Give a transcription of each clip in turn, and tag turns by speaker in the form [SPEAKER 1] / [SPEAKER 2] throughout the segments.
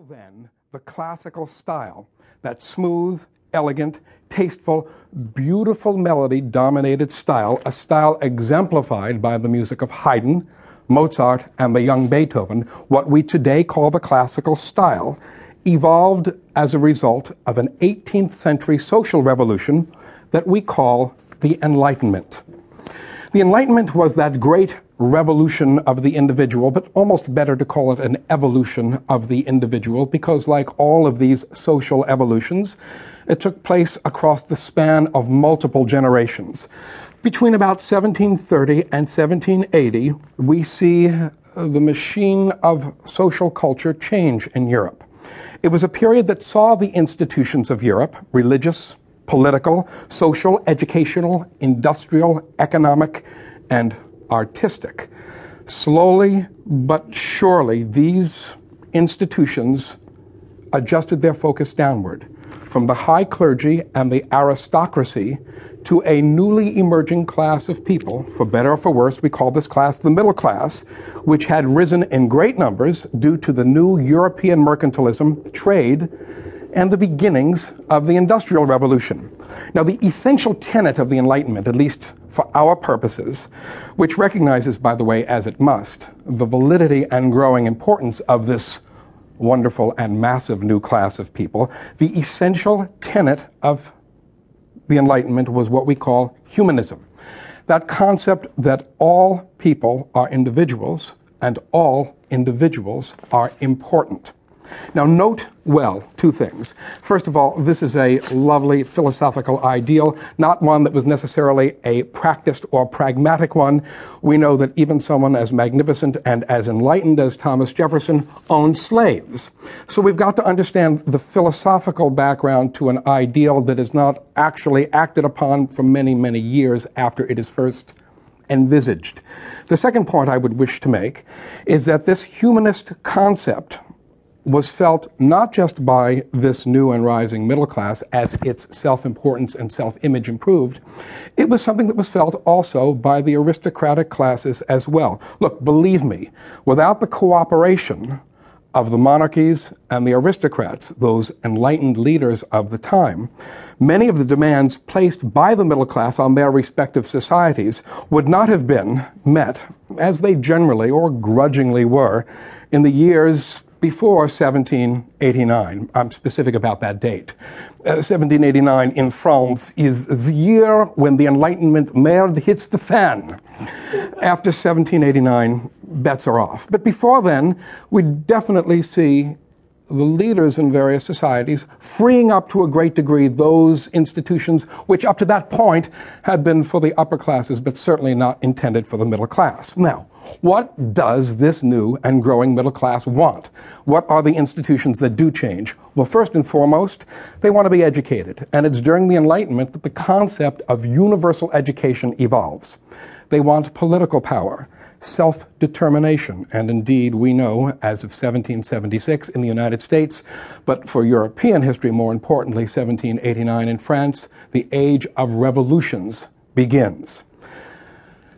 [SPEAKER 1] then the classical style, that smooth, elegant, tasteful, beautiful melody dominated style, a style exemplified by the music of Haydn, Mozart, and the young Beethoven, what we today call the classical style, evolved as a result of an 18th century social revolution that we call the Enlightenment. The Enlightenment was that great revolution of the individual, but almost better to call it an evolution of the individual because, like all of these social evolutions, it took place across the span of multiple generations. Between about 1730 and 1780, we see uh, the machine of social culture change in Europe. It was a period that saw the institutions of Europe, religious, political, social, educational, industrial, economic, and artistic. Slowly but surely, these institutions adjusted their focus downward from the high clergy and the aristocracy to a newly emerging class of people. For better or for worse, we call this class the middle class, which had risen in great numbers due to the new European mercantilism, trade, and the beginnings of the Industrial Revolution. Now, the essential tenet of the Enlightenment, at least for our purposes, which recognizes, by the way, as it must, the validity and growing importance of this wonderful and massive new class of people, the essential tenet of the Enlightenment was what we call humanism. That concept that all people are individuals and all individuals are important. Now, note well two things. First of all, this is a lovely philosophical ideal, not one that was necessarily a practiced or pragmatic one. We know that even someone as magnificent and as enlightened as Thomas Jefferson owned slaves. So we've got to understand the philosophical background to an ideal that is not actually acted upon for many, many years after it is first envisaged. The second point I would wish to make is that this humanist concept was felt not just by this new and rising middle class as its self importance and self image improved, it was something that was felt also by the aristocratic classes as well. Look, believe me, without the cooperation of the monarchies and the aristocrats, those enlightened leaders of the time, many of the demands placed by the middle class on their respective societies would not have been met as they generally or grudgingly were in the years before 1789. I'm specific about that date. Uh, 1789 in France is the year when the Enlightenment merde hits the fan. After 1789, bets are off. But before then, we definitely see the leaders in various societies freeing up to a great degree those institutions which up to that point had been for the upper classes, but certainly not intended for the middle class. Now, what does this new and growing middle class want? What are the institutions that do change? Well, first and foremost, they want to be educated. And it's during the Enlightenment that the concept of universal education evolves. They want political power, self determination. And indeed, we know as of 1776 in the United States, but for European history, more importantly, 1789 in France, the age of revolutions begins.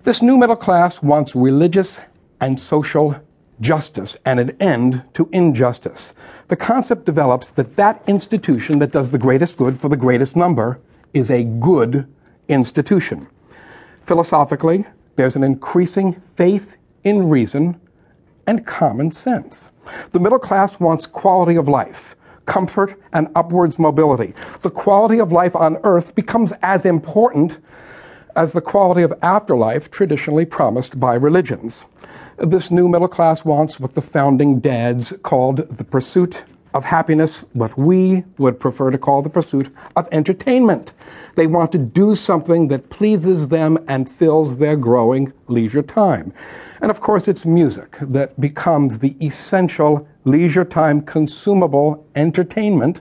[SPEAKER 1] This new middle class wants religious and social justice and an end to injustice. The concept develops that that institution that does the greatest good for the greatest number is a good institution. Philosophically, there's an increasing faith in reason and common sense. The middle class wants quality of life, comfort, and upwards mobility. The quality of life on earth becomes as important as the quality of afterlife traditionally promised by religions. This new middle class wants what the founding dads called the pursuit of happiness, what we would prefer to call the pursuit of entertainment. They want to do something that pleases them and fills their growing leisure time. And of course, it's music that becomes the essential leisure time consumable entertainment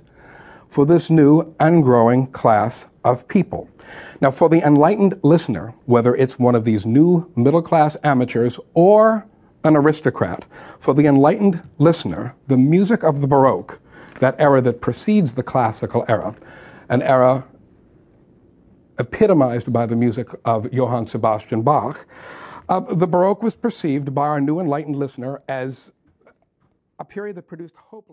[SPEAKER 1] for this new and growing class of people. Now, for the enlightened listener, whether it's one of these new middle class amateurs or an aristocrat, for the enlightened listener, the music of the Baroque, that era that precedes the classical era, an era epitomized by the music of Johann Sebastian Bach, uh, the Baroque was perceived by our new enlightened listener as a period that produced hopeless.